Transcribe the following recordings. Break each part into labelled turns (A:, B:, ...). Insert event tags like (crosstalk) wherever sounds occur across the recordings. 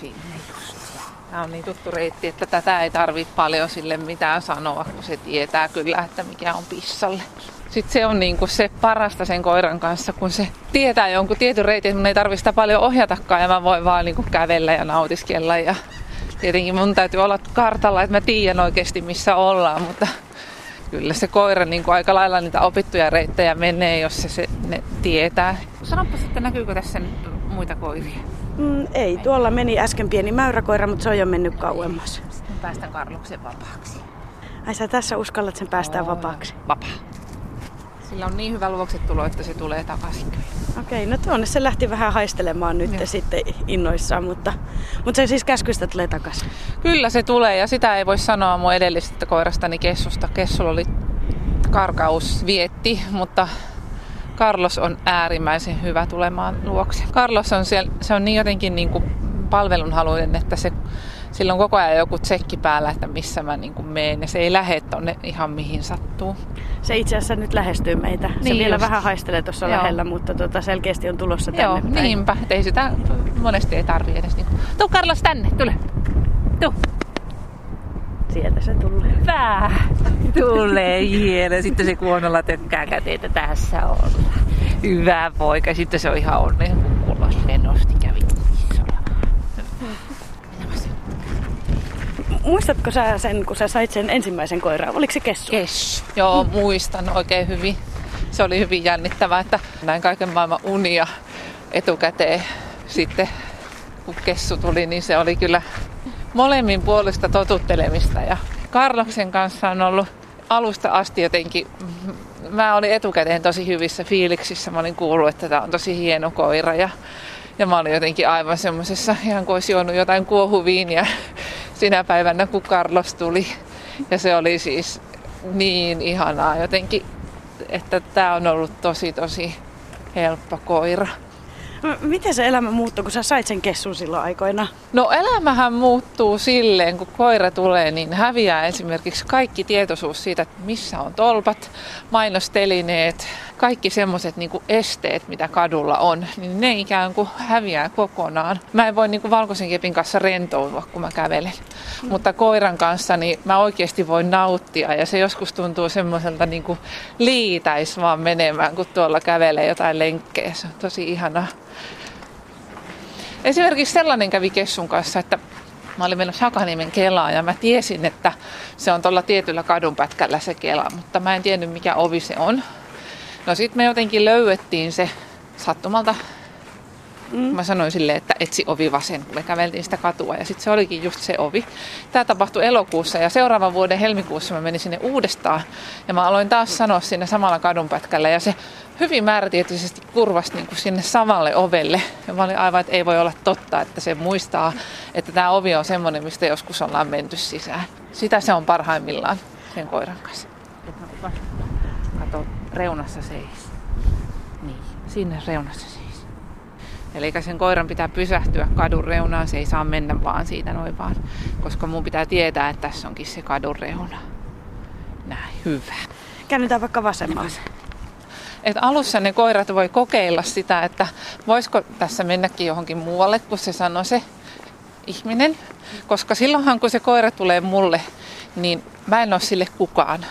A: sinne just. Tämä on niin tuttu reitti, että tätä ei tarvitse paljon sille mitään sanoa, kun se tietää kyllä, että mikä on pissalle. Sitten se on niin kuin se parasta sen koiran kanssa, kun se tietää jonkun tietyn reitin, mun ei tarvitse sitä paljon ohjatakaan ja mä voin vaan niin kuin kävellä ja nautiskella. Ja tietenkin mun täytyy olla kartalla, että mä tiedän oikeasti missä ollaan, mutta kyllä se koira niin kuin aika lailla niitä opittuja reittejä menee, jos se, se ne tietää. Sanoppa sitten, näkyykö tässä muita koiria?
B: Mm, ei, tuolla meni äsken pieni mäyräkoira, mutta se on jo mennyt kauemmas.
A: Sitten päästään Karluksen vapaaksi.
B: Ai sä tässä uskallat sen päästää vapaaksi?
A: Vapaa. Sillä on niin hyvä luoksetulo, että se tulee takaisin kyllä.
B: Okei, no tuonne se lähti vähän haistelemaan nyt ja. sitten innoissaan, mutta, mutta se siis käskystä tulee takaisin.
A: Kyllä se tulee ja sitä ei voi sanoa mun edellisestä koirastani Kessusta. Kessulla oli karkaus vietti, mutta Carlos on äärimmäisen hyvä tulemaan luokse. Carlos on, siellä, se on niin jotenkin niin kuin palvelunhaluinen, että se, sillä on koko ajan joku tsekki päällä, että missä mä niin kuin meen. Ja se ei lähde tonne ihan mihin sattuu.
B: Se itse asiassa nyt lähestyy meitä. Se niin vielä just. vähän haistelee tuossa lähellä, mutta tota, selkeästi on tulossa tänne Joo,
A: päin. niinpä. ei sitä monesti ei tarvi edes. Niin kuin... Tuu Carlos tänne, tule. Tuu.
B: Sieltä se tulee.
A: Hyvä. Tulee hieno. Sitten se kuonolla tökkää käteitä tässä olla. Hyvä poika. Sitten se on ihan onneen kukkulos lennosti kävi.
B: Muistatko sä sen, kun sä sait sen ensimmäisen koiran? Oliko se Kessu?
A: Kessu. Joo, muistan oikein hyvin. Se oli hyvin jännittävää, että näin kaiken maailman unia etukäteen. Sitten kun Kessu tuli, niin se oli kyllä molemmin puolesta totuttelemista. Ja Karloksen kanssa on ollut alusta asti jotenkin, mä olin etukäteen tosi hyvissä fiiliksissä. Mä olin kuullut, että tämä on tosi hieno koira ja, ja mä olin jotenkin aivan semmoisessa, ihan kuin olisi juonut jotain kuohuviiniä (laughs) sinä päivänä, kun Carlos tuli. Ja se oli siis niin ihanaa jotenkin, että tämä on ollut tosi tosi helppo koira.
B: Miten se elämä muuttui, kun sä sait sen kessun silloin aikoina?
A: No elämähän muuttuu silleen, kun koira tulee, niin häviää esimerkiksi kaikki tietoisuus siitä, että missä on tolpat, mainostelineet, kaikki semmoiset niin esteet, mitä kadulla on, niin ne ikään kuin häviää kokonaan. Mä en voi niin kuin valkoisen kepin kanssa rentoutua, kun mä kävelen. Mm. Mutta koiran kanssa niin mä oikeasti voin nauttia ja se joskus tuntuu semmoiselta niin kuin liitäis vaan menemään, kun tuolla kävelee jotain lenkkejä. Se on tosi ihanaa. Esimerkiksi sellainen kävi Kessun kanssa, että Mä olin menossa Hakaniemen Kelaan ja mä tiesin, että se on tuolla tietyllä kadunpätkällä se Kela, mutta mä en tiennyt mikä ovi se on. No sitten me jotenkin löydettiin se sattumalta. Mm. Mä sanoin sille, että etsi ovi vasen, kun me käveltiin sitä katua. Ja sitten se olikin just se ovi. Tämä tapahtui elokuussa ja seuraavan vuoden helmikuussa mä menin sinne uudestaan. Ja mä aloin taas sanoa siinä samalla kadunpätkällä. Ja se hyvin määrätietoisesti kurvasi niin kuin sinne samalle ovelle. Ja mä olin aivan, että ei voi olla totta, että se muistaa, että tämä ovi on semmoinen, mistä joskus ollaan menty sisään. Sitä se on parhaimmillaan sen koiran kanssa. Reunassa seis. Niin, sinne reunassa seis. Eli sen koiran pitää pysähtyä kadun reunaan, se ei saa mennä vaan siitä noin vaan. Koska mun pitää tietää, että tässä onkin se kadun reuna. Näin, hyvä.
B: Käännytään vaikka vasemmalle.
A: Et alussa ne koirat voi kokeilla sitä, että voisiko tässä mennäkin johonkin muualle, kun se sanoo se ihminen. Koska silloinhan kun se koira tulee mulle, niin mä en ole sille kukaan.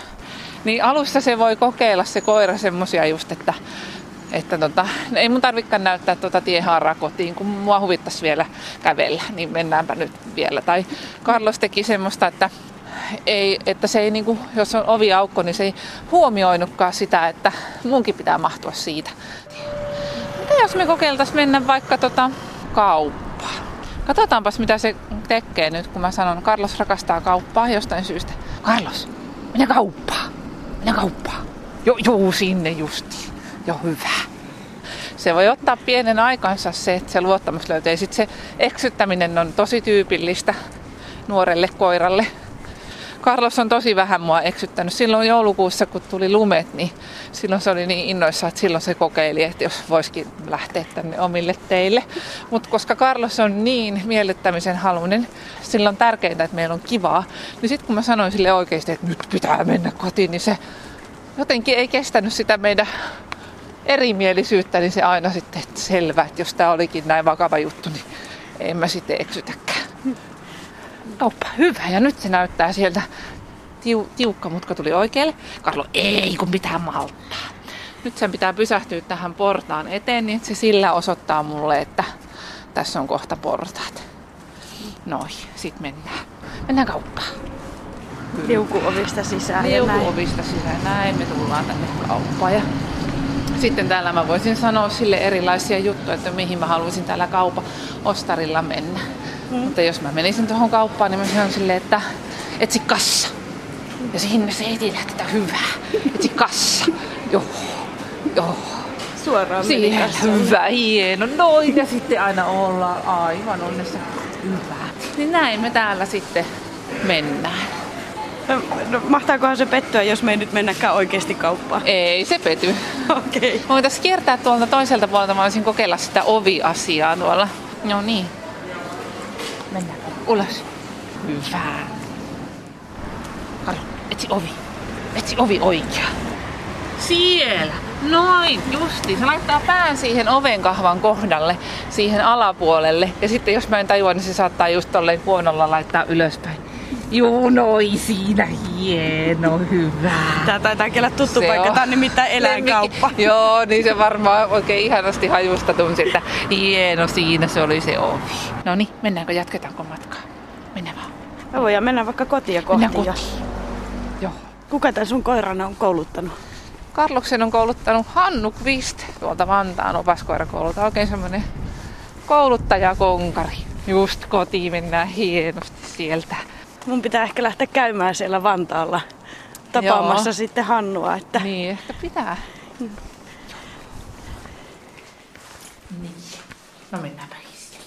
A: Niin alussa se voi kokeilla se koira semmosia just, että, että tota, ei mun tarvikaan näyttää tuota tiehaaraa kotiin, kun mua huvittaisi vielä kävellä, niin mennäänpä nyt vielä. Tai Carlos teki semmoista, että ei, että se ei, niin kuin, jos on ovi aukko, niin se ei huomioinutkaan sitä, että munkin pitää mahtua siitä. Mitä jos me kokeiltaisiin mennä vaikka tota kauppaan? Katsotaanpas mitä se tekee nyt, kun mä sanon, Carlos rakastaa kauppaa jostain syystä. Carlos, minä kauppaan. Minä kauppaan. Joo, joo, sinne justi. Jo hyvä. Se voi ottaa pienen aikansa se, että se luottamus löytyy. Sitten se eksyttäminen on tosi tyypillistä nuorelle koiralle. Carlos on tosi vähän mua eksyttänyt. Silloin joulukuussa, kun tuli lumet, niin silloin se oli niin innoissa, että silloin se kokeili, että jos voisikin lähteä tänne omille teille. Mutta koska Carlos on niin miellyttämisen halunen, sillä on tärkeintä, että meillä on kivaa, niin sitten kun mä sanoin sille oikeasti, että nyt pitää mennä kotiin, niin se jotenkin ei kestänyt sitä meidän erimielisyyttä, niin se aina sitten, että selvä, että jos tämä olikin näin vakava juttu, niin en mä sitten eksytäkään. Kauppa, hyvä. Ja nyt se näyttää sieltä tiu, tiukka mutka tuli oikealle. Karlo, ei kun pitää malttaa. Nyt sen pitää pysähtyä tähän portaan eteen, niin se sillä osoittaa mulle, että tässä on kohta portaat. Noin, sit mennään. Mennään kauppaan.
B: Liukuovista sisään.
A: Liukuovista sisään. Näin me tullaan tänne kauppaan. Ja sitten täällä mä voisin sanoa sille erilaisia juttuja, että mihin mä haluaisin täällä kaupan ostarilla mennä. Mm. Mutta jos mä menisin tuohon kauppaan, niin mä sanon silleen, että etsi kassa. Ja sinne se heti tätä hyvää. Etsi kassa. Joo. Joo.
B: Suoraan
A: Siihen hyvä, hieno, noin. Ja sitten aina ollaan aivan onnessa. Hyvä. Niin näin me täällä sitten mennään.
B: No, no, mahtaakohan se pettyä, jos me ei nyt mennäkään oikeasti kauppaan?
A: Ei se pety.
B: Okei. Okay.
A: Voitaisiin kiertää tuolta toiselta puolelta, mä olisin kokeilla sitä ovi-asiaa tuolla. No niin. Mennään ulos. Hyvä. Karlo, etsi ovi. Etsi ovi oikea. Siellä. Noin, justi. Se laittaa pään siihen oven kahvan kohdalle, siihen alapuolelle. Ja sitten jos mä en tajua, niin se saattaa just tolleen huonolla laittaa ylöspäin. Juu, noin siinä. Hieno, hyvä.
B: Tää taitaa olla tuttu
A: Se
B: paikka.
A: on.
B: Tää on nimittäin eläinkauppa.
A: Lemmikki. (laughs) Joo, niin se varmaan oikein ihanasti hajusta tunsi, että hieno, siinä se oli se ovi. No niin, mennäänkö, jatketaanko matkaa? Mennään vaan.
B: Me voidaan mennä vaikka kotia
A: Mennään
B: kohti,
A: kotiin.
B: jos...
A: Joo.
B: Kuka tän sun koirana on kouluttanut?
A: Karloksen on kouluttanut Hannu Kvist tuolta Vantaan opaskoirakoululta. Oikein semmoinen kouluttajakonkari. Just kotiin mennään hienosti sieltä.
B: Mun pitää ehkä lähteä käymään siellä Vantaalla tapaamassa
A: Joo.
B: sitten Hannua. Että...
A: Niin, ehkä pitää. Niin. No mennäänpä hissille.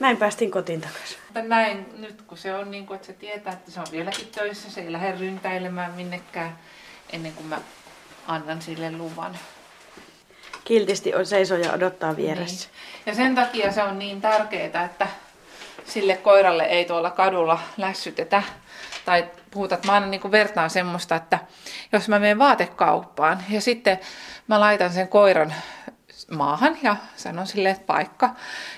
B: Näin päästiin kotiin takaisin.
A: Mutta näin nyt, kun se on niin kuin, että se tietää, että se on vieläkin töissä, se ei lähde ryntäilemään minnekään ennen kuin mä annan sille luvan.
B: Kiltisti on seisoo ja odottaa vieressä.
A: Niin. Ja sen takia se on niin tärkeää, että sille koiralle ei tuolla kadulla lässytetä. Tai puhutaan, että mä aina niin vertaan semmoista, että jos mä menen vaatekauppaan ja sitten mä laitan sen koiran maahan ja sanon sille, että paikka.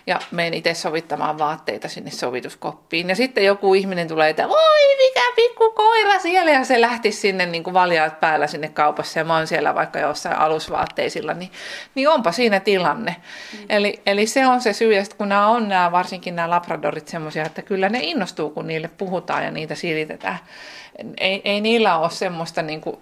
A: Ja menen itse sovittamaan vaatteita sinne sovituskoppiin. Ja sitten joku ihminen tulee, että voi mikä pikku koira siellä. Ja se lähti sinne niin kuin valjaat päällä sinne kaupassa ja mä oon siellä vaikka jossain alusvaatteisilla. Niin, niin onpa siinä tilanne. Mm. Eli, eli se on se syy. Ja sit kun nämä on nämä, varsinkin nämä labradorit semmoisia, että kyllä ne innostuu, kun niille puhutaan ja niitä silitetään. Ei, ei niillä ole semmoista niin kuin,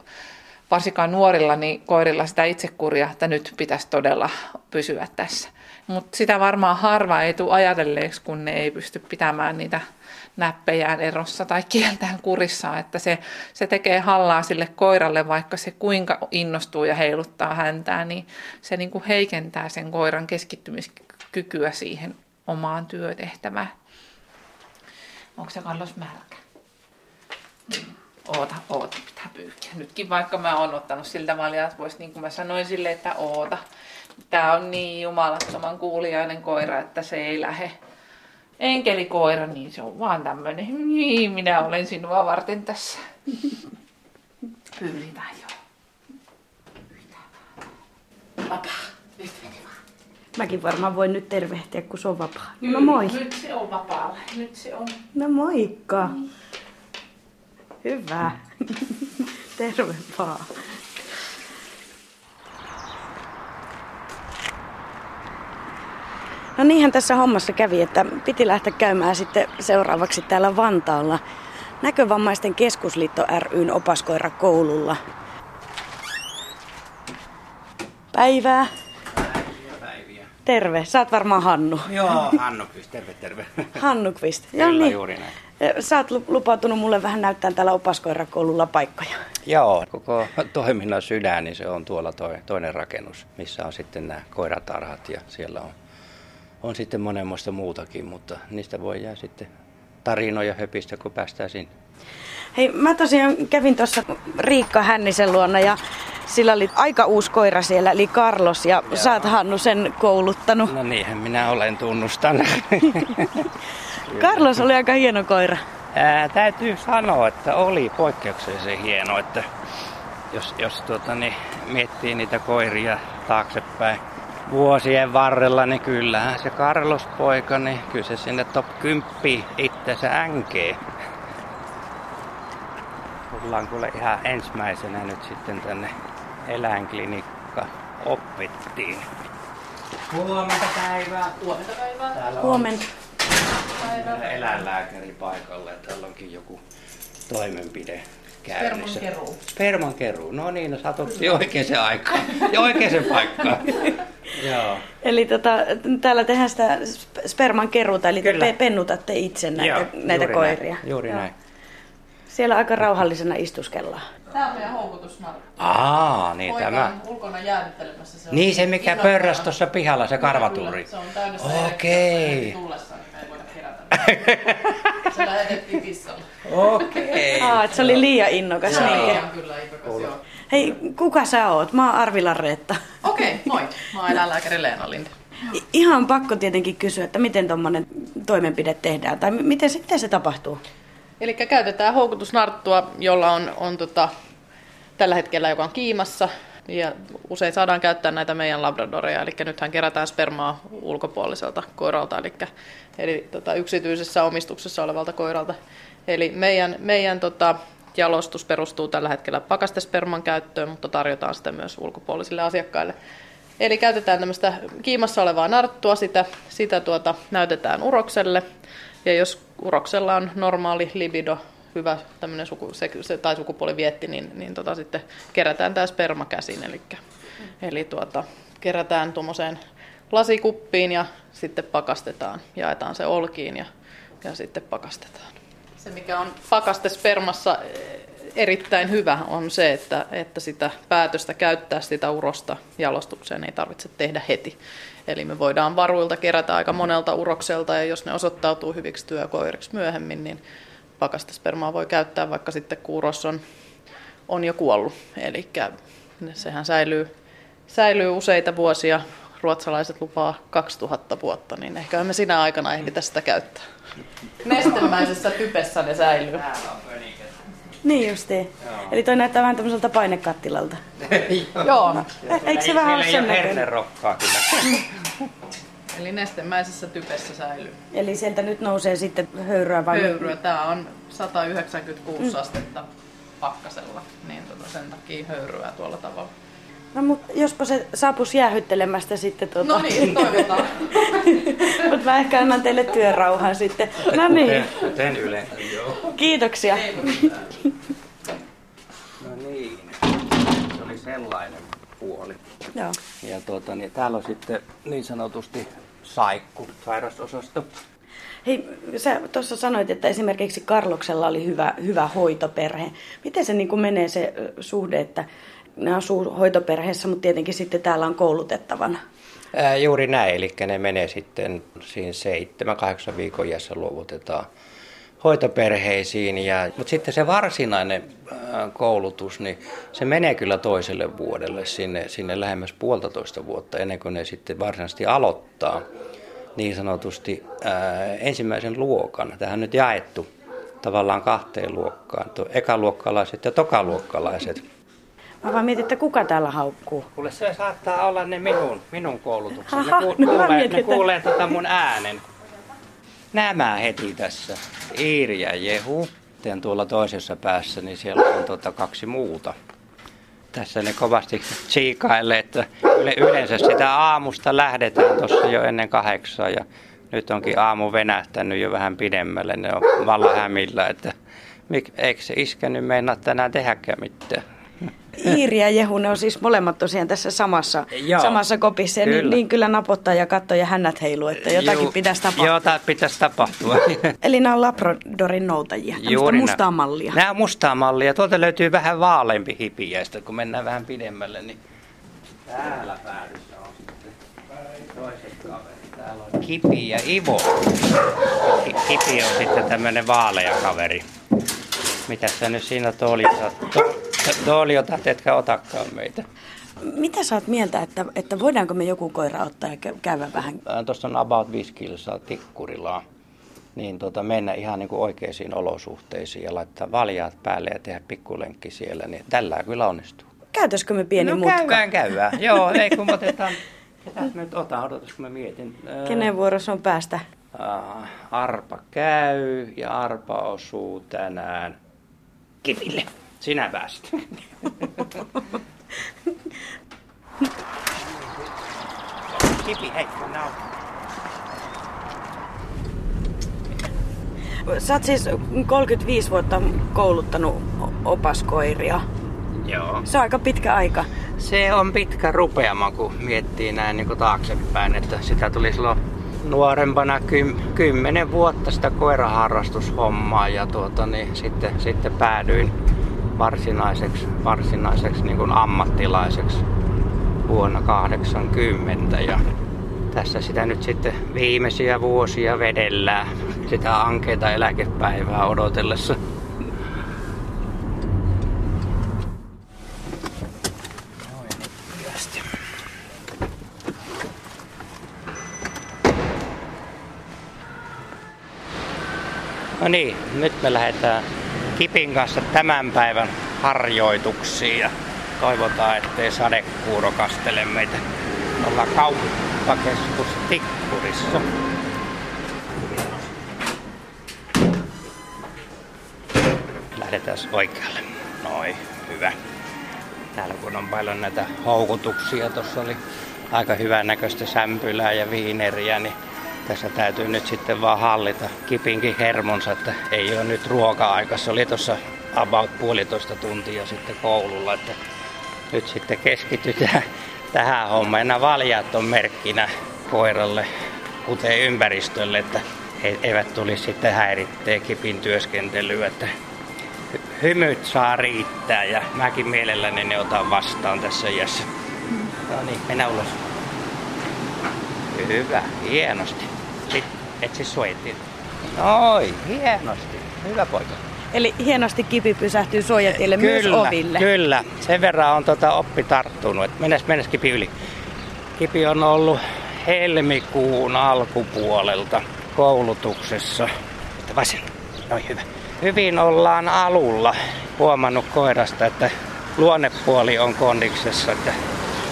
A: varsinkaan nuorilla niin koirilla sitä itsekuria, että nyt pitäisi todella pysyä tässä. Mutta sitä varmaan harva ei tule ajatelleeksi, kun ne ei pysty pitämään niitä näppejään erossa tai kieltään kurissaan, että se, se tekee hallaa sille koiralle, vaikka se kuinka innostuu ja heiluttaa häntää, niin se niin kuin heikentää sen koiran keskittymiskykyä siihen omaan työtehtävään. Onko se Carlos märkä? Oota, oota, pitää pyyhkiä. Nytkin vaikka mä oon ottanut siltä maljaa, että vois, niin kuin mä sanoin sille, että oota. Tää on niin jumalattoman kuulijainen koira, että se ei lähe. Enkelikoira, niin se on vaan tämmönen. Niin, minä olen sinua varten tässä. (laughs) Pyytää vaan. Vapaa. Nyt meni vaan.
B: Mäkin varmaan voin nyt tervehtiä, kun se on vapaa. No moi.
A: Nyt se on vapaalla. Nyt se on.
B: No moikka. Hyvä. (laughs) Terve vaan. No niinhän tässä hommassa kävi, että piti lähteä käymään sitten seuraavaksi täällä Vantaalla Näkövammaisten keskusliitto ryn opaskoirakoululla. Päivää.
C: Päiviä.
B: Terve. Sä oot varmaan Hannu.
C: Joo, (laughs) Hannu Kvist, terve terve.
B: Hannu Kvist.
C: Kyllä, juuri näin.
B: Sä oot lu- lupautunut mulle vähän näyttää täällä opaskoirakoululla paikkoja.
C: Joo, koko toiminnan sydän, niin se on tuolla toi, toinen rakennus, missä on sitten nämä koiratarhat ja siellä on, on sitten monenmoista muutakin, mutta niistä voi jää sitten tarinoja höpistä, kun päästään sinne.
B: Hei, mä tosiaan kävin tuossa Riikka Hännisen luona ja sillä oli aika uusi koira siellä, eli Carlos, ja Joo. sä oot Hannu sen kouluttanut.
C: No niinhän minä olen, tunnustan. (laughs)
B: Carlos oli aika hieno koira.
C: Ää, täytyy sanoa, että oli poikkeuksellisen hieno, että jos, jos tuota, niin, miettii niitä koiria taaksepäin vuosien varrella, niin kyllähän se Carlos poika, niin kyllä se sinne top 10 itsensä änkee. Tullaan kuule ihan ensimmäisenä nyt sitten tänne eläinklinikka opittiin. Huomenta päivää.
D: Huomenta päivää.
C: Täällä
B: Huomenta.
C: on eläinlääkäri paikalla ja täällä onkin joku toimenpide käynnissä.
D: keruu.
C: Sperman keruu. No niin, no satuttiin oikeaan aikaan ja oikeaan paikkaan. (laughs) Joo.
B: Eli tota, täällä tehdään sitä sp- sperman keruuta, eli
C: Kyllä.
B: te pe- pennutatte itse näitä,
C: Joo,
B: näitä
C: juuri
B: koiria.
C: Näin, juuri
B: Joo.
C: näin.
B: Siellä aika rauhallisena istuskellaan.
D: Tää on meidän houkutusnarkku.
C: Aa, niin
D: Poika
C: tämä.
D: on ulkona jäädyttelemässä. Se on
C: Niin se mikä pörräs tuossa pihalla, se karvaturi.
D: Kyllä, Se on täynnä
C: Okei.
D: erektiota, tullessa, niin me ei voida kerätä. (laughs) se lähetettiin pissalla.
C: Okei.
B: Aa, että se oli liian innokas.
D: Se
B: Niin.
D: liian kyllä innokas, joo.
B: Hei, kuka sä oot? Mä oon Arvila Reetta.
D: Okei, moi. Mä oon eläinlääkäri Leena Linde.
B: Ihan pakko tietenkin kysyä, että miten tuommoinen toimenpide tehdään, tai miten se, miten se tapahtuu?
D: Eli käytetään houkutusnarttua, jolla on, on tota, tällä hetkellä joka on kiimassa. Ja usein saadaan käyttää näitä meidän labradoreja, eli nythän kerätään spermaa ulkopuoliselta koiralta, eli, eli tota, yksityisessä omistuksessa olevalta koiralta. Eli meidän, meidän tota, jalostus perustuu tällä hetkellä pakastesperman käyttöön, mutta tarjotaan sitä myös ulkopuolisille asiakkaille. Eli käytetään tämmöistä kiimassa olevaa narttua, sitä, sitä tuota, näytetään urokselle. Ja jos uroksella on normaali libido, hyvä tämmöinen suku, se, se, tai sukupuolivietti, niin, niin tota, sitten kerätään tämä sperma käsin. Eli, eli tuota, kerätään tuommoiseen lasikuppiin ja sitten pakastetaan, jaetaan se olkiin ja, ja sitten pakastetaan. Se, mikä on pakastespermassa eh, erittäin hyvä, on se, että, että sitä päätöstä käyttää sitä urosta jalostukseen ei tarvitse tehdä heti. Eli me voidaan varuilta kerätä aika monelta urokselta, ja jos ne osoittautuu hyviksi työkoiriksi myöhemmin, niin pakastespermaa voi käyttää vaikka sitten, kun uros on, on jo kuollut. Eli sehän säilyy, säilyy useita vuosia. Ruotsalaiset lupaa 2000 vuotta, niin ehkä me sinä aikana ehditä sitä käyttää. Nestemäisessä typessä ne säilyy.
B: Niin justiin. Eli toi näyttää vähän tämmöiseltä painekattilalta. (laughs)
D: Joo,
B: E- Eikö se vähän ole sen näköinen?
C: hernerokkaa kyllä. (laughs)
D: eli nestemäisessä typessä säilyy.
B: Eli sieltä nyt nousee sitten höyryä vai?
D: Höyryä, tää on 196 astetta pakkasella, niin tota sen takia höyryä tuolla tavalla.
B: No mutta jospa se saapuisi jäähyttelemästä sitten tuota.
D: No niin, toivotaan. (laughs)
B: Mutta mä ehkä annan teille työrauhan sitten. No niin,
C: Kuten, kuten yleensä, joo.
B: kiitoksia.
C: No niin, se oli sellainen puoli.
B: Joo.
C: Ja tuota, niin täällä on sitten niin sanotusti saikku, sairasosasto.
B: Hei, sä tuossa sanoit, että esimerkiksi Karloksella oli hyvä, hyvä hoitoperhe. Miten se niin kuin menee se suhde, että ne asuu hoitoperheessä, mutta tietenkin sitten täällä on koulutettavana?
C: Ää, juuri näin, eli ne menee sitten siinä seitsemän, kahdeksan viikon iässä luovutetaan hoitoperheisiin. Ja, mutta sitten se varsinainen koulutus, niin se menee kyllä toiselle vuodelle sinne, sinne lähemmäs puolitoista vuotta ennen kuin ne sitten varsinaisesti aloittaa niin sanotusti ää, ensimmäisen luokan. Tähän nyt jaettu tavallaan kahteen luokkaan, ekaluokkalaiset ja tokaluokkalaiset.
B: Mä vaan mietin, että kuka täällä haukkuu.
C: Kuule, se saattaa olla ne minun, minun koulutukseni. Ne, ku, (laughs)
B: no
C: kuulee,
B: mietin,
C: ne
B: että-
C: kuulee tota mun äänen. Nämä heti tässä. Iiri ja Jehu. Sitten tuolla toisessa päässä, niin siellä on tota kaksi muuta. Tässä ne kovasti tsiikailee, että yle, yleensä sitä aamusta lähdetään tuossa jo ennen kahdeksaa ja nyt onkin aamu venähtänyt jo vähän pidemmälle. Ne on vallan hämillä, että mik, eikö se iskä nyt meinaa tänään tehdäkään mitään.
B: Iiri ja Jehu, ne on siis molemmat tosiaan tässä samassa,
C: Joo,
B: samassa kopissa. Ja niin,
C: kyllä.
B: niin kyllä napottaa ja katsoo ja hännät heiluu, että jotakin
C: Juu,
B: pitäisi tapahtua.
C: Jotain pitäisi tapahtua. (laughs)
B: Eli nämä on Labradorin noutajia, tämmöistä mustaa
C: näin.
B: mallia.
C: Nämä on mustaa mallia. Tuolta löytyy vähän vaaleampi hipiäistä, kun mennään vähän pidemmälle. Niin täällä päädyssä on sitten toiset kaverit. Täällä on Kipi ja Ivo. Ki- Kipi on sitten tämmöinen vaalea kaveri. Mitä sä nyt siinä tooliota, to, tooliota etkä otakaan meitä?
B: Mitä sä oot mieltä, että, että voidaanko me joku koira ottaa ja kä- käydä vähän?
C: Tuossa on about 5 kilsaa tikkurilaa. niin tota, mennä ihan niin kuin oikeisiin olosuhteisiin ja laittaa valjaat päälle ja tehdä pikkulenkki siellä, niin tällä kyllä onnistuu.
B: Käytäisikö me pieni
C: no,
B: mutka?
C: käydään, käydään. (laughs) Joo, ei kun otetaan, ketäs mä nyt otan, odotas kun mä mietin.
B: Kenen vuorossa on päästä?
C: Äh, arpa käy ja arpa osuu tänään kipille. Sinä pääsit. Kipi, hei, mennä
B: Sä oot siis 35 vuotta kouluttanut opaskoiria.
C: Joo.
B: Se on aika pitkä aika.
C: Se on pitkä rupeama, kun miettii näin niin kuin taaksepäin, että sitä tuli silloin nuorempana kym, kymmenen vuotta sitä koiraharrastushommaa ja tuota, niin sitten, sitten päädyin varsinaiseksi, varsinaiseksi niin kuin ammattilaiseksi vuonna 80 ja tässä sitä nyt sitten viimeisiä vuosia vedellään sitä ankeita eläkepäivää odotellessa. No niin, nyt me lähdetään Kipin kanssa tämän päivän harjoituksiin ja toivotaan, ettei sadekuuro kastele meitä. Ollaan kauppakeskus Tikkurissa. Lähdetään oikealle. Noin, hyvä. Täällä kun on paljon näitä houkutuksia, tuossa oli aika hyvän näköistä sämpylää ja viineriä, niin tässä täytyy nyt sitten vaan hallita kipinkin hermonsa, että ei ole nyt ruoka-aika. Se oli tuossa about puolitoista tuntia sitten koululla, että nyt sitten keskitytään (laughs) tähän hommaan. Nämä valjat on merkkinä koiralle, kuten ympäristölle, että he eivät tulisi sitten häiritteen kipin työskentelyä, että hymyt saa riittää ja mäkin mielelläni ne otan vastaan tässä iässä. No niin, mennään ulos. Hyvä, hienosti. Sitten etsi suojatin. Oi, hienosti. Hyvä poika.
B: Eli hienosti kipi pysähtyy suojatielle myös
C: Kyllä,
B: oville.
C: Kyllä, sen verran on tota oppi tarttunut. että Mennäs, mennäs kipi yli. Kipi on ollut helmikuun alkupuolelta koulutuksessa. Että vasen. Noin hyvä. Hyvin ollaan alulla huomannut koirasta, että luonnepuoli on kondiksessa, että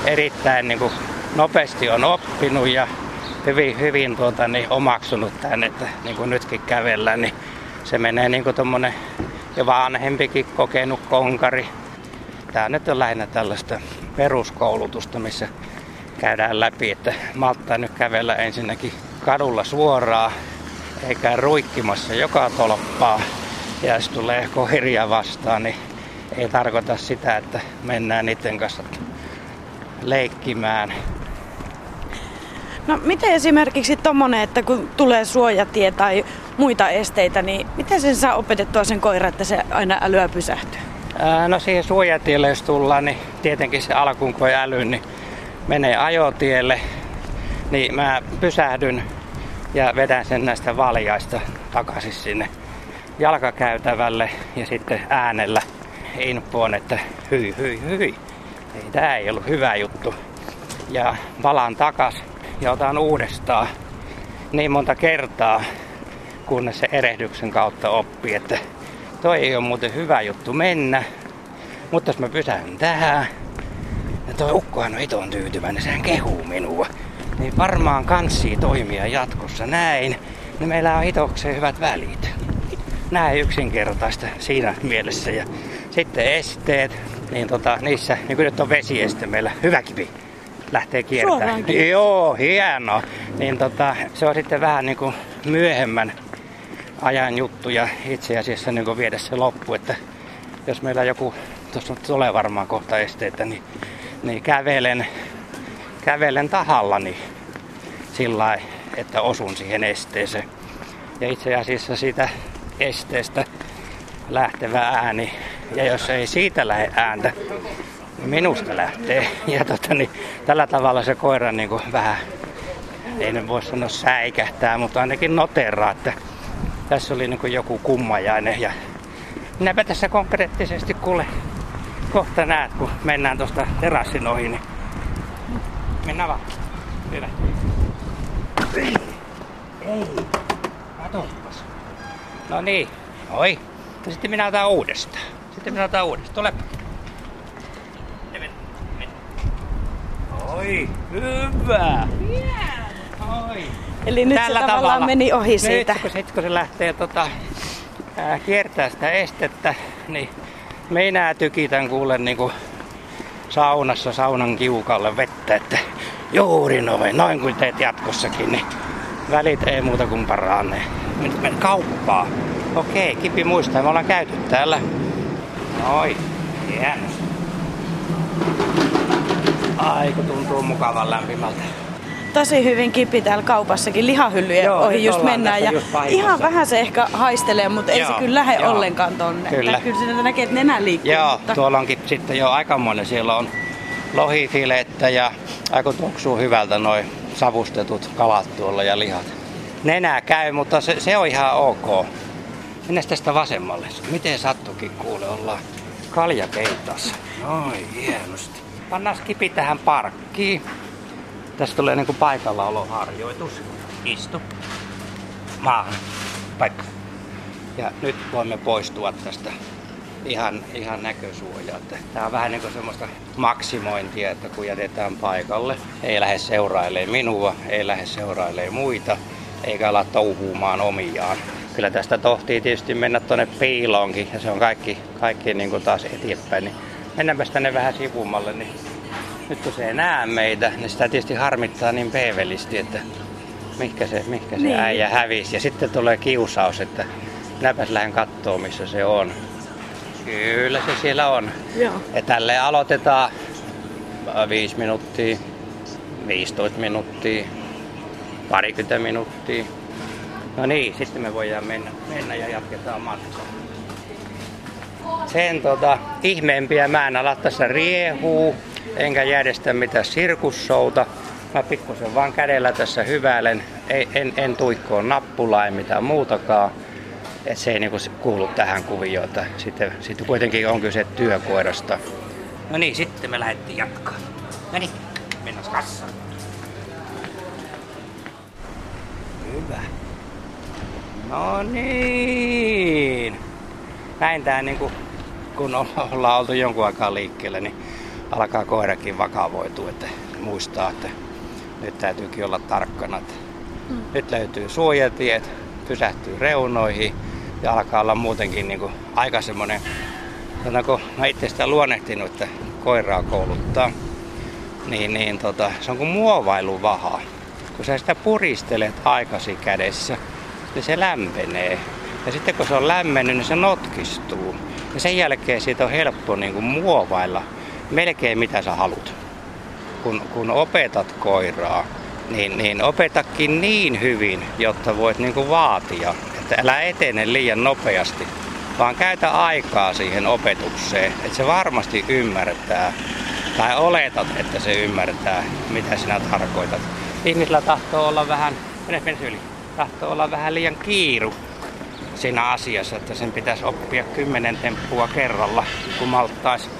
C: erittäin niin kuin, nopeasti on oppinut ja hyvin, hyvin tuota, niin, omaksunut tämän, että niin kuin nytkin kävellään, niin se menee niin kuin tommonen jo vanhempikin kokenut konkari. Tämä nyt on lähinnä tällaista peruskoulutusta, missä käydään läpi, että malttaa nyt kävellä ensinnäkin kadulla suoraan, eikä ruikkimassa joka tolppaa. Ja jos tulee koiria vastaan, niin ei tarkoita sitä, että mennään niiden kanssa leikkimään.
B: No miten esimerkiksi tommonen, että kun tulee suojatie tai muita esteitä, niin miten sen saa opetettua sen koira, että se aina älyä pysähtyy?
C: Ää, no siihen suojatielle jos tullaan, niin tietenkin se alkuun kun äly, niin menee ajotielle, niin mä pysähdyn ja vedän sen näistä valjaista takaisin sinne jalkakäytävälle ja sitten äänellä infoon, että hyi, hyi, hyi. Ei, tää ei ollut hyvä juttu. Ja valan takas ja otan uudestaan niin monta kertaa, kunnes se erehdyksen kautta oppii, että toi ei ole muuten hyvä juttu mennä. Mutta jos mä pysähdyn tähän, ja toi ukkohan on iton tyytyväinen, sehän kehuu minua. Niin varmaan kanssii toimia jatkossa näin, niin meillä on itokseen hyvät välit. Näin yksinkertaista siinä mielessä. Ja sitten esteet, niin tota, niissä, niin kuin nyt on vesieste meillä, hyvä kipi lähtee kiertämään. Joo, hieno. Niin tota, se on sitten vähän niin kuin myöhemmän ajan juttu ja itse asiassa niin kuin viedä se loppu, että jos meillä joku, tuossa tulee varmaan kohta esteitä, niin, niin kävelen, kävelen tahallani sillä lailla, että osun siihen esteeseen. Ja itse asiassa siitä esteestä lähtevä ääni, ja jos ei siitä lähde ääntä, minusta lähtee. (laughs) Ja tota, niin, tällä tavalla se koira niin kuin vähän, ei nyt voi sanoa säikähtää, mutta ainakin noteraa, että tässä oli niin kuin joku kummajainen. Ja minäpä tässä konkreettisesti kuule, kohta näet, kun mennään tuosta terassin ohi, niin mennään vaan. Hyvä. Ei. No niin, oi. Sitten minä otan uudestaan. Sitten minä otan uudestaan. Tulepa. Oi, hyvä. Oi.
B: Eli nyt
C: Tällä
B: se tavallaan
C: tavalla.
B: meni ohi
C: nyt,
B: siitä.
C: Kun, sit, kun se lähtee tota, ää, kiertää sitä estettä, niin minä tykitän kuule niin kuin saunassa saunan kiukalle vettä, että juuri noin, noin kuin teet jatkossakin, niin välit ei muuta kuin paranee. Nyt menen kauppaan. Okei, kipi muistaa, me ollaan käyty täällä. Noin, hienosti. Ai kun tuntuu mukavan lämpimältä.
B: Tosi hyvin kipi täällä kaupassakin. Lihahyllyjen
C: Joo,
B: ohi just mennään. Ja
C: just
B: ihan vähän se ehkä haistelee, mutta ei se
C: Joo,
B: kyllä lähde
C: joo.
B: ollenkaan tonne.
C: Kyllä.
B: Että Kyllä siinä näkee, että nenä liikkuu.
C: Joo,
B: mutta...
C: tuolla onkin sitten jo aikamoinen. Siellä on lohifilettä ja aika tuoksuu hyvältä noin savustetut kalat tuolla ja lihat. Nenää käy, mutta se, se on ihan ok. Mennään tästä vasemmalle. Miten sattukin kuule, ollaan kaljakeitassa. Noin, hienosti. Pannaan kipi tähän parkkiin. Tästä tulee niinku paikallaoloharjoitus. Istu. Maahan. Paikka. Ja nyt voimme poistua tästä ihan, ihan näkösuojaa. Tää on vähän niin kuin semmoista maksimointia, että kun jätetään paikalle, ei lähde seurailemaan minua, ei lähde seurailemaan muita, eikä ala touhuumaan omiaan. Kyllä tästä tohtii tietysti mennä tuonne piiloonkin ja se on kaikki, kaikki niin taas eteenpäin. Niin mennäänpäs tänne vähän sivummalle, niin nyt kun se ei näe meitä, niin sitä tietysti harmittaa niin peevelisti, että mihinkä se, mihinkä se
B: Niin.
C: äijä hävisi. Ja sitten tulee kiusaus, että minäpäs lähden kattoo, missä se on. Kyllä se siellä on.
B: Joo.
C: Ja tälleen aloitetaan 5 minuuttia, 15 minuuttia, parikymmentä minuuttia. No niin, sitten me voidaan mennä, mennä ja jatketaan matkaa. Sen tota, ihmeempiä mä en ala tässä riehuu, enkä järjestä mitään sirkussouta. Mä pikkusen vaan kädellä tässä hyväilen, ei, en, en tuikkoa nappulaa, ei mitään muutakaan. Et se ei niinku kuulu tähän kuvioon, että sitten, sitten kuitenkin on kyse työkoirasta. No niin, sitten me lähdettiin jatkaa. No niin, mennään kassaan. Hyvä. No niin. Näin tää niinku, kun olla- ollaan oltu jonkun aikaa liikkeellä, niin alkaa koirakin vakavoitua, että muistaa, että nyt täytyykin olla tarkkana. Että Nyt löytyy suojatiet, pysähtyy reunoihin ja alkaa olla muutenkin niinku aika semmonen, sanotaanko, mä itse sitä luonnehtinut, että koiraa kouluttaa, niin, niin tota, se on kuin muovailuvaha. Kun sä sitä puristelet aikasi kädessä, niin se lämpenee. Ja sitten kun se on lämmennyt, niin se notkistuu. Ja sen jälkeen siitä on helppo niin kuin muovailla melkein mitä sä haluat. Kun, kun opetat koiraa, niin, niin opetakin niin hyvin, jotta voit niin kuin vaatia. Että älä etene liian nopeasti, vaan käytä aikaa siihen opetukseen, että se varmasti ymmärtää. Tai oletat, että se ymmärtää, mitä sinä tarkoitat. Ihmisillä tahtoo olla vähän, mene, mene yli, tahtoo olla vähän liian kiiru siinä asiassa, että sen pitäisi oppia kymmenen temppua kerralla, kun malttaisi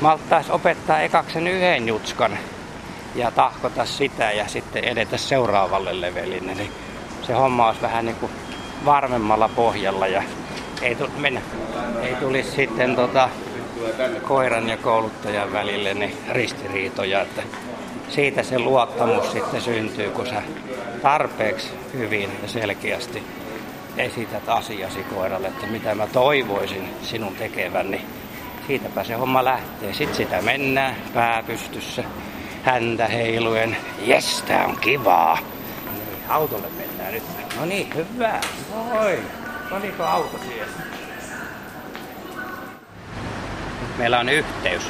C: malttais opettaa ekaksi sen yhden jutskan ja tahkota sitä ja sitten edetä seuraavalle levelille. Niin se homma olisi vähän niin kuin varmemmalla pohjalla ja ei, tu- mennä. ei tulisi sitten tota, koiran ja kouluttajan välille niin ristiriitoja. Että siitä se luottamus sitten syntyy, kun sä tarpeeksi hyvin ja selkeästi esität asiasi koiralle, että mitä mä toivoisin sinun tekevän, niin siitäpä se homma lähtee. Sitten sitä mennään pää pystyssä, häntä heiluen. Jes, tää on kivaa. No niin, autolle mennään nyt. No niin, hyvä. Oi, oliko auto siellä? Meillä on yhteys.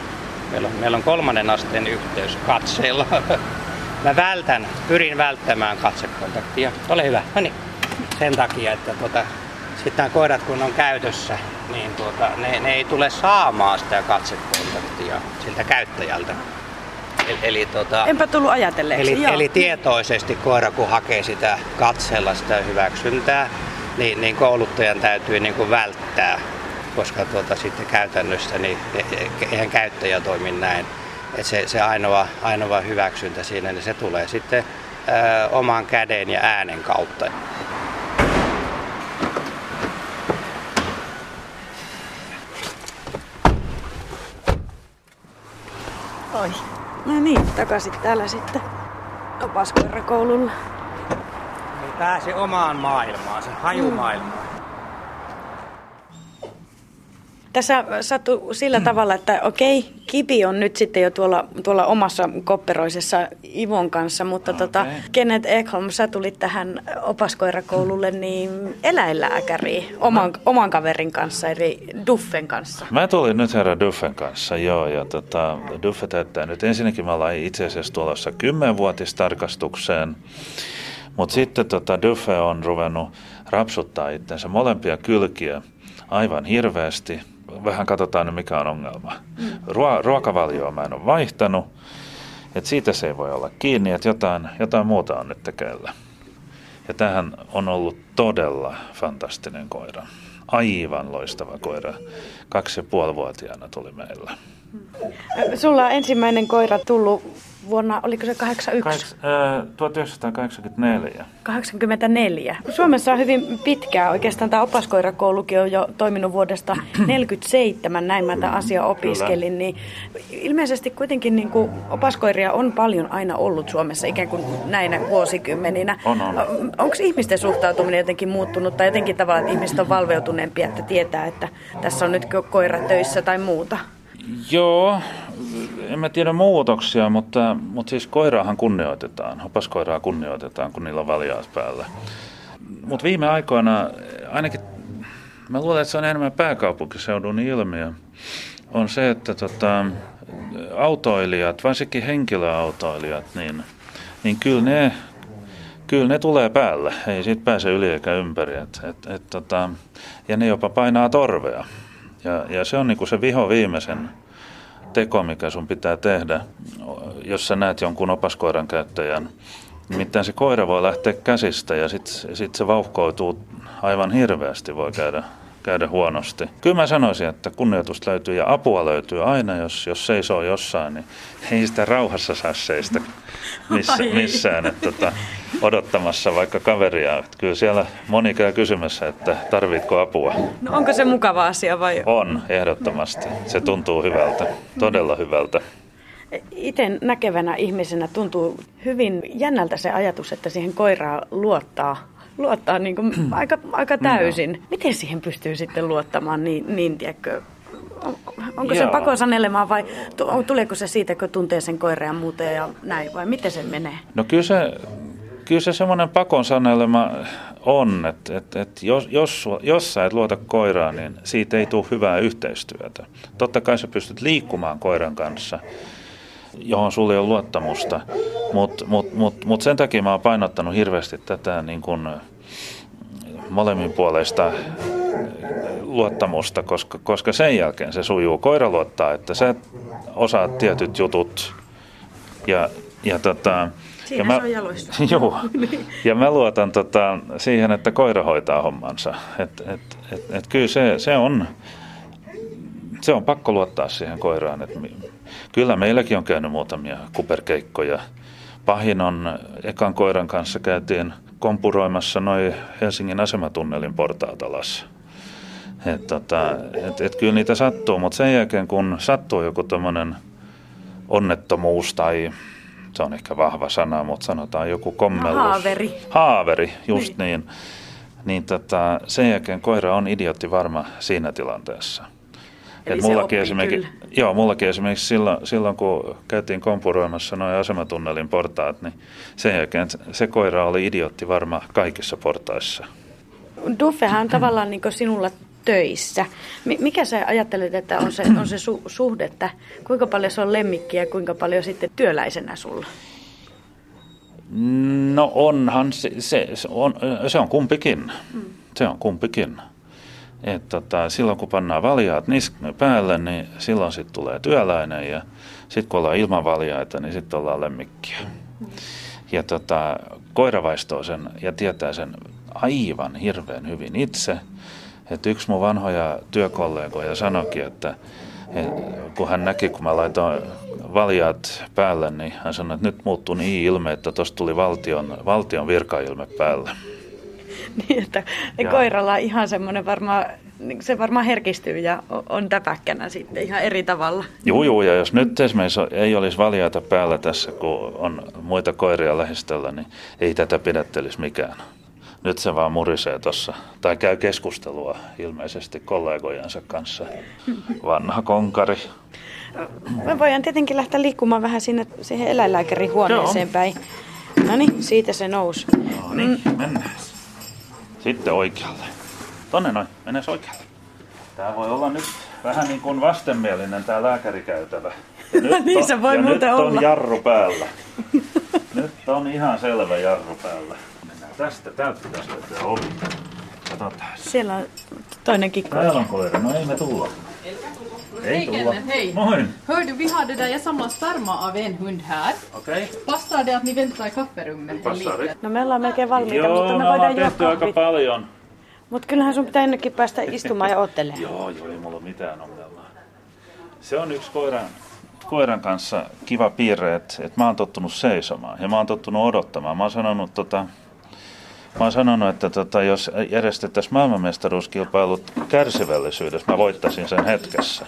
C: Meillä on, meillä on kolmannen asteen yhteys katseella. (laughs) Mä vältän, pyrin välttämään katsekontaktia. Ole hyvä. No niin. Sen takia, että tuota, sitten nämä koirat kun on käytössä, niin tuota, ne, ne ei tule saamaan sitä katsekontaktia siltä käyttäjältä. Eli, eli, tuota,
B: Enpä tullut ajatelleeksi.
C: Eli,
B: Joo.
C: eli tietoisesti koira, kun hakee sitä katseella sitä hyväksyntää, niin, niin kouluttajan täytyy niin kuin välttää, koska tuota, sitten käytännössä niin e- eihän käyttäjä toimi näin. Et se, se ainoa, ainoa hyväksyntä siinä, niin se tulee sitten ö, oman käden ja äänen kautta.
B: Oi. No niin, takaisin täällä sitten opaskoirakoululla.
C: Pääsi omaan maailmaansa, hajumaailmaan.
B: Tässä sattui sillä tavalla, että okei, Kipi on nyt sitten jo tuolla, tuolla omassa kopperoisessa Ivon kanssa, mutta okay. tota, Kenneth Ekholm, sä tulit tähän opaskoirakoululle niin eläinlääkäriin oman, oman kaverin kanssa, eli Duffen kanssa.
E: Mä tulin nyt herra Duffen kanssa, joo, ja tota, Duffe täyttää nyt ensinnäkin, me ollaan itse asiassa tulossa kymmenvuotistarkastukseen, mutta sitten tota, Duffe on ruvennut rapsuttaa itsensä molempia kylkiä aivan hirveästi vähän katsotaan nyt mikä on ongelma. Ruo- ruokavalioa mä en ole vaihtanut, että siitä se ei voi olla kiinni, että jotain, jotain muuta on nyt tekeillä. Ja tähän on ollut todella fantastinen koira. Aivan loistava koira. Kaksi ja puoli vuotiaana tuli meillä.
B: Sulla on ensimmäinen koira tullut vuonna, oliko se 81?
E: 1984.
B: 84. Suomessa on hyvin pitkää. Oikeastaan tämä opaskoirakoulukin on jo toiminut vuodesta (clears throat) 47, näin mä tämän asian opiskelin. Niin ilmeisesti kuitenkin niin kuin opaskoiria on paljon aina ollut Suomessa ikään kuin näinä vuosikymmeninä.
E: On, on.
B: Onko ihmisten suhtautuminen jotenkin muuttunut tai jotenkin tavalla, että ihmiset on valveutuneempia, että tietää, että tässä on nyt koira töissä tai muuta?
E: Joo, en mä tiedä muutoksia, mutta, mutta siis koiraahan kunnioitetaan. Opaskoiraa kunnioitetaan, kun niillä on valjaat päällä. Mutta viime aikoina, ainakin mä luulen, että se on enemmän pääkaupunkiseudun ilmiö, on se, että tota, autoilijat, varsinkin henkilöautoilijat, niin, niin kyllä ne Kyllä ne tulee päälle, ei siitä pääse yli eikä ympäri. Et, et, et, tota, ja ne jopa painaa torvea. Ja, ja se on niinku se viho viimeisen teko, mikä sun pitää tehdä, jos sä näet jonkun opaskoiran käyttäjän. Nimittäin se koira voi lähteä käsistä ja sitten sit se vauhkoituu aivan hirveästi, voi käydä, käydä huonosti. Kyllä mä sanoisin, että kunnioitusta löytyy ja apua löytyy aina, jos, jos seisoo jossain, niin ei sitä rauhassa saa seistä (laughs) missä, missään. Että, tota, odottamassa vaikka kaveria. Että kyllä siellä moni käy kysymässä, että tarvitko apua.
B: No onko se mukava asia vai?
E: On, ehdottomasti. Se tuntuu hyvältä, todella hyvältä.
B: Itse näkevänä ihmisenä tuntuu hyvin jännältä se ajatus, että siihen koiraan luottaa luottaa niin kuin (clears throat) aika, aika täysin. Miten siihen pystyy sitten luottamaan niin, niin tiedätkö, onko Joo. se pako sanelemaan vai tuleeko se siitä, kun tuntee sen koiran ja muuten ja näin, vai miten se menee?
E: No kyllä se, kyllä se semmoinen pakon sanelema on, että, että, että jos, jos, jos sä et luota koiraan, niin siitä ei tule hyvää yhteistyötä. Totta kai sä pystyt liikkumaan koiran kanssa, johon sulla ei ole luottamusta, mutta mut, mut, mut sen takia mä oon painottanut hirveästi tätä niin kun molemmin puolesta luottamusta, koska, koska sen jälkeen se sujuu. Koira luottaa, että sä osaat tietyt jutut ja, ja tota,
B: Siinä ja mä, on jaloissa. (laughs)
E: Juu. (laughs) Ja mä luotan tota, siihen, että koira hoitaa hommansa. Et, et, et, et kyllä se, se, on, se on pakko luottaa siihen koiraan. Et kyllä meilläkin on käynyt muutamia kuperkeikkoja. Pahin on, ekan koiran kanssa käytiin kompuroimassa noin Helsingin asematunnelin portaat alas. Et, tota, et, et kyllä niitä sattuu, mutta sen jälkeen kun sattuu joku tämmöinen onnettomuus tai se on ehkä vahva sana, mutta sanotaan joku kommellus.
B: Haaveri.
E: Haaveri, just niin. Niin, niin tota, sen jälkeen koira on idiotti varma siinä tilanteessa.
B: Eli mullakin, esimerkiksi,
E: joo, mullakin esimerkiksi silloin, silloin, kun käytiin kompuroimassa noin asematunnelin portaat, niin sen jälkeen se koira oli idiotti varma kaikissa portaissa.
B: Duffehan on tavallaan niin sinulla töissä. Mikä sä ajattelet, että on se, on se su- suhde, että kuinka paljon se on lemmikki ja kuinka paljon sitten työläisenä sulla?
E: No onhan se, se, se, on, se on kumpikin. Mm. Se on kumpikin. Et tota, silloin kun pannaan valjaat päälle, niin silloin sitten tulee työläinen ja sitten kun ollaan ilman valjaita, niin sitten ollaan lemmikkiä. Mm. Ja tota, koira vaistoo sen ja tietää sen aivan hirveän hyvin itse – että yksi mun vanhoja työkollegoja sanoikin, että kun hän näki, kun mä laitoin valjaat päälle, niin hän sanoi, että nyt muuttui niin ilme, että tuosta tuli valtion, valtion virkailme päälle. (laughs)
B: Niin, että ja. koiralla on ihan semmoinen varmaan niin se varmaan herkistyy ja on täpäkkänä sitten ihan eri tavalla.
E: Joo, joo, ja jos nyt esimerkiksi ei olisi valjaita päällä tässä, kun on muita koiria lähistöllä, niin ei tätä pidättelisi mikään. Nyt se vaan murisee tuossa, tai käy keskustelua ilmeisesti kollegojensa kanssa. Vanha konkari.
B: Me voidaan tietenkin lähteä liikkumaan vähän sinne siihen eläinlääkärin huoneeseen päin. No niin, siitä se nousi.
E: No niin, mennään. Sitten oikealle. Tonne noin, mennään oikealle. Tää voi olla nyt vähän niin kuin vastenmielinen tää lääkärikäytävä. (laughs) Ja nyt
B: Niin se voi
E: ja
B: muuten
E: nyt on
B: olla.
E: jarru päällä. (laughs) nyt on ihan selvä jarru päällä. Mennään tästä, täältä pitäisi löytää ovi. Katsotaan.
B: Siellä on toinenkin koira.
E: Täällä on koira, no ei me tulla. Tulla.
F: Kenneth, hej.
E: Moin.
F: Hör du, vi har det där, jag samlar sperma av en hund här.
E: Okei.
F: Passar det att ni väntar i kafferummet
E: Passar
F: liten?
B: No me ollaan melkein valmiita,
E: Joo,
B: mutta me
E: me ollaan
B: voidaan juoda
E: tehty aika paljon.
B: Mutta kyllähän sun pitää ennenkin päästä istumaan ja ottelemaan. (laughs)
E: Joo, joo, ei mulla ole mitään ongelmaa. Se on yksi koiran, koiran kanssa kiva piirre, että, että mä oon tottunut seisomaan ja mä oon tottunut odottamaan. Mä oon sanonut, tota, mä oon sanonut että tota, jos järjestettäisiin maailmanmestaruuskilpailut kärsivällisyydessä, mä voittaisin sen hetkessä.